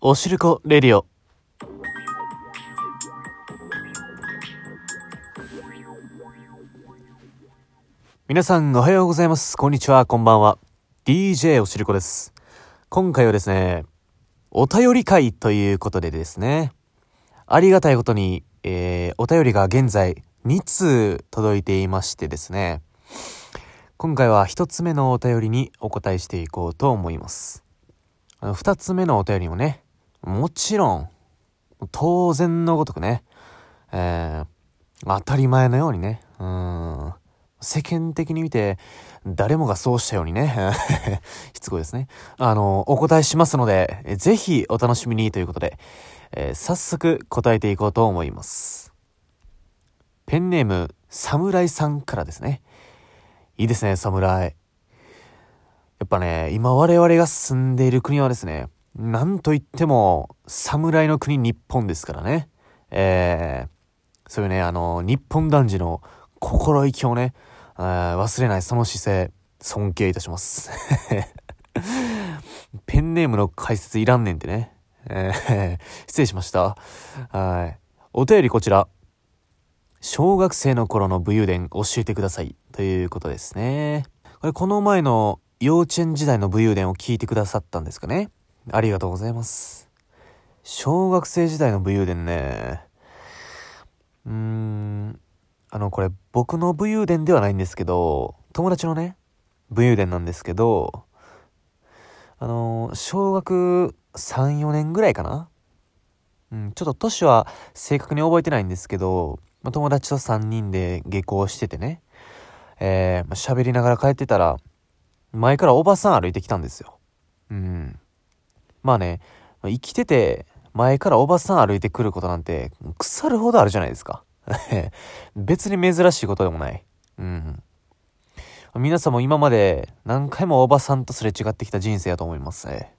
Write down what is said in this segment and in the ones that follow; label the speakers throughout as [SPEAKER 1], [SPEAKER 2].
[SPEAKER 1] おしるこレディオ。皆さんおはようございます。こんにちは、こんばんは。DJ おしるこです。今回はですね、お便り会ということでですね、ありがたいことに、えー、お便りが現在2通届いていましてですね、今回は1つ目のお便りにお答えしていこうと思います。あの2つ目のお便りもね、もちろん、当然のごとくね、えー、当たり前のようにね、うん、世間的に見て、誰もがそうしたようにね、しつこいですね。あの、お答えしますので、ぜひお楽しみにということで、えー早速答えていこうと思います。ペンネーム、侍さんからですね。いいですね、侍。やっぱね、今我々が住んでいる国はですね、なんといっても、侍の国日本ですからね。えー、そういうね、あの、日本男児の心意気をね、えー忘れないその姿勢、尊敬いたします。ペンネームの解説いらんねんってね。えー失礼しました。はい。お便りこちら。小学生の頃の武勇伝教えてください。ということですね。これこの前の幼稚園時代の武勇伝を聞いてくださったんですかね。ありがとうございます。小学生時代の武勇伝ね。うーん。あの、これ僕の武勇伝ではないんですけど、友達のね、武勇伝なんですけど、あの、小学3、4年ぐらいかなうん、ちょっと年は正確に覚えてないんですけど、ま友達と3人で下校しててね、えー、まあ喋りながら帰ってたら、前からおばさん歩いてきたんですよ。うん。まあね、生きてて、前からおばさん歩いてくることなんて、腐るほどあるじゃないですか。別に珍しいことでもない。うん。皆さんも今まで何回もおばさんとすれ違ってきた人生やと思いますね。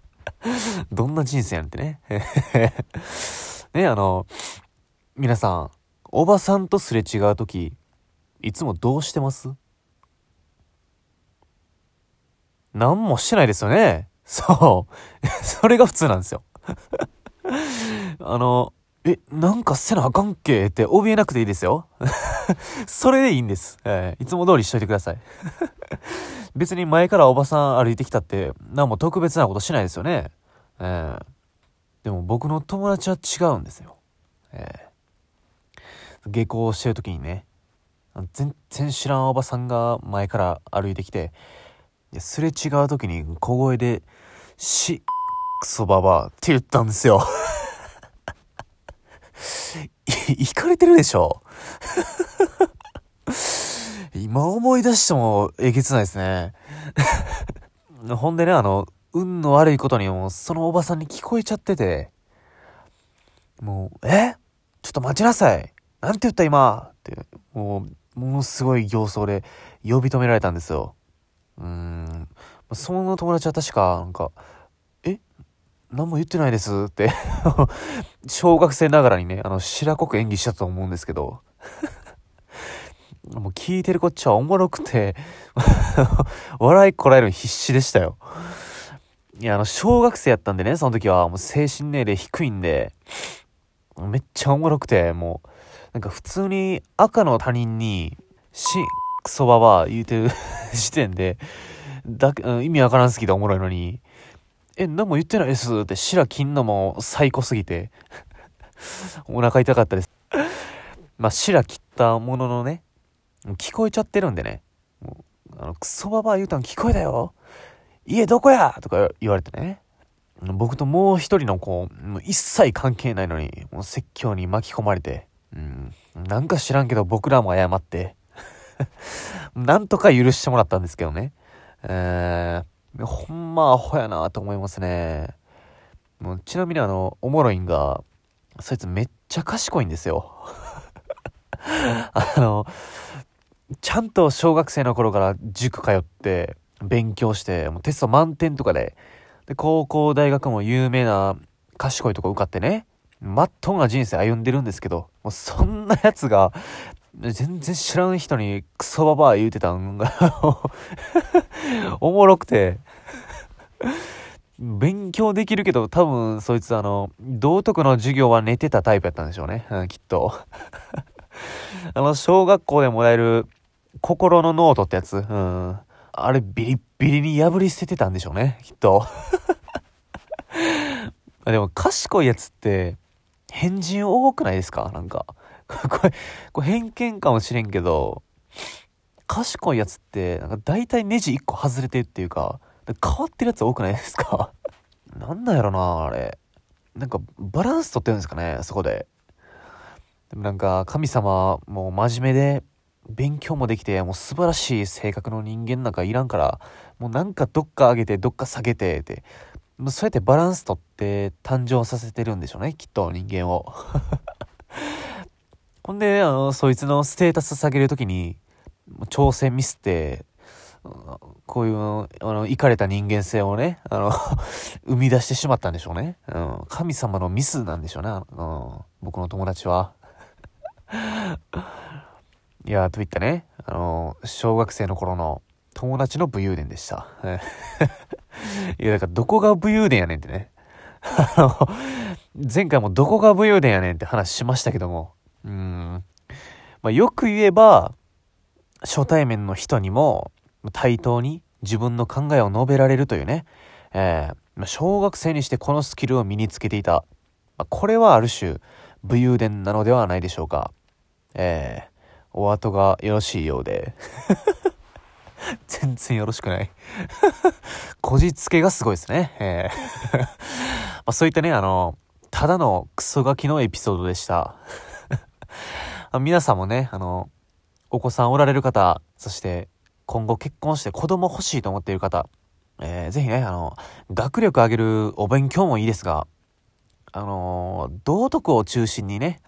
[SPEAKER 1] どんな人生やんてね。ね、あの、皆さん、おばさんとすれ違うとき、いつもどうしてます？何もしてないですよね。そう。それが普通なんですよ。あの、え、なんかせなあかんけって怯えなくていいですよ。それでいいんです。えーいつも通りしといてください。別に前からおばさん歩いてきたって何も特別なことしないですよね。えーでも僕の友達は違うんですよ。えー下校してる時にね、全然知らんおばさんが前から歩いてきて、すれ違う時に小声で、し、クソババアって言ったんですよ。い、いかれてるでしょ 今思い出してもえげつないですね。ほんでね、あの、運の悪いことにもそのおばさんに聞こえちゃってて、もう、え？ちょっと待ちなさいなんて言った今？って、もう、ものすごい形相で呼び止められたんですよ。うん。その友達は確か、なんか、え？何も言ってないですって、小学生ながらにね、あの、白濃く演技しちゃったと思うんですけど、もう聞いてるこっちはおもろくて、笑いこらえる必死でしたよ。いや、あの、小学生やったんでね、その時は、もう精神年齢低いんで、めっちゃおもろくて、もう、なんか普通に赤の他人に、し、クソババア言うてる時点で、だ、うん意味わからんすぎておもろいのに、え、何も言ってないですって白切んのも最高すぎて、お腹痛かったです。まあ、白切ったもののね、聞こえちゃってるんでね、あの、クソババア言うたん聞こえたよ家どこや？とか言われてね。僕ともう一人の子、もう一切関係ないのに、もう説教に巻き込まれて、うん、なんか知らんけど僕らも謝って、なんとか許してもらったんですけどね。えー、ほんまアホやなと思いますね。もうちなみにあの、おもろいんが、そいつめっちゃ賢いんですよ。あの、ちゃんと小学生の頃から塾通って、勉強して、もうテスト満点とかで、で、高校、大学も有名な賢いとこ受かってね、まっとうな人生歩んでるんですけど、もうそんなやつが、全然知らん人にクソババア言うてたんが、おもろくて、勉強できるけど、多分、そいつあの、道徳の授業は寝てたタイプやったんでしょうね。うん、きっと。あの、小学校でもらえる、心のノートってやつ。うん。あれ、ビリッビリに破り捨ててたんでしょうね。きっと。でも、賢いやつって、変人多くないですか？なんか。これ、これ偏見かもしれんけど、賢いやつって、なんか大体ネジ1個外れてるっていうか、変わってるやつ多くないですか？なんなんやろな、あれ。なんか、バランス取ってるんですかね、そこで。でもなんか、神様、もう真面目で、勉強もできて、もう素晴らしい性格の人間なんかいらんから、もうなんかどっか上げて、どっか下げて、って、もうそうやってバランス取って誕生させてるんでしょうね、きっと人間を。ほんで、あの、そいつのステータス下げるときに、挑戦ミスって、こういう、あの、いかれた人間性をね、あの 生み出してしまったんでしょうね。うん。神様のミスなんでしょうね。うん。僕の友達は。いや、といったね、あの、小学生の頃の友達の武勇伝でした。いや、だからどこが武勇伝やねんってね。あの、前回もどこが武勇伝やねんって話しましたけども。うん。まあ、よく言えば、初対面の人にも対等に自分の考えを述べられるというね、えー、小学生にしてこのスキルを身につけていた。まあ、これはある種武勇伝なのではないでしょうか。えー、お後がよろしいようで。全然よろしくない。こじつけがすごいですね。えー まあ、そういったね、あの、ただのクソガキのエピソードでした。皆さんもね、あの、お子さんおられる方、そして今後結婚して子供欲しいと思っている方、えー、ぜひね、あの、学力上げるお勉強もいいですが、あのー、道徳を中心にね、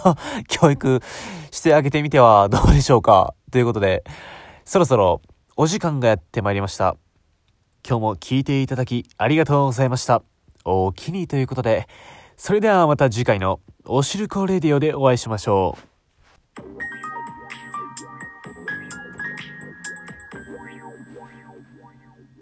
[SPEAKER 1] 教育してあげてみてはどうでしょうか。ということで、そろそろお時間がやってまいりました。今日も聞いていただきありがとうございました。おおきにということで、それではまた次回のおしるこレディオでお会いしましょう。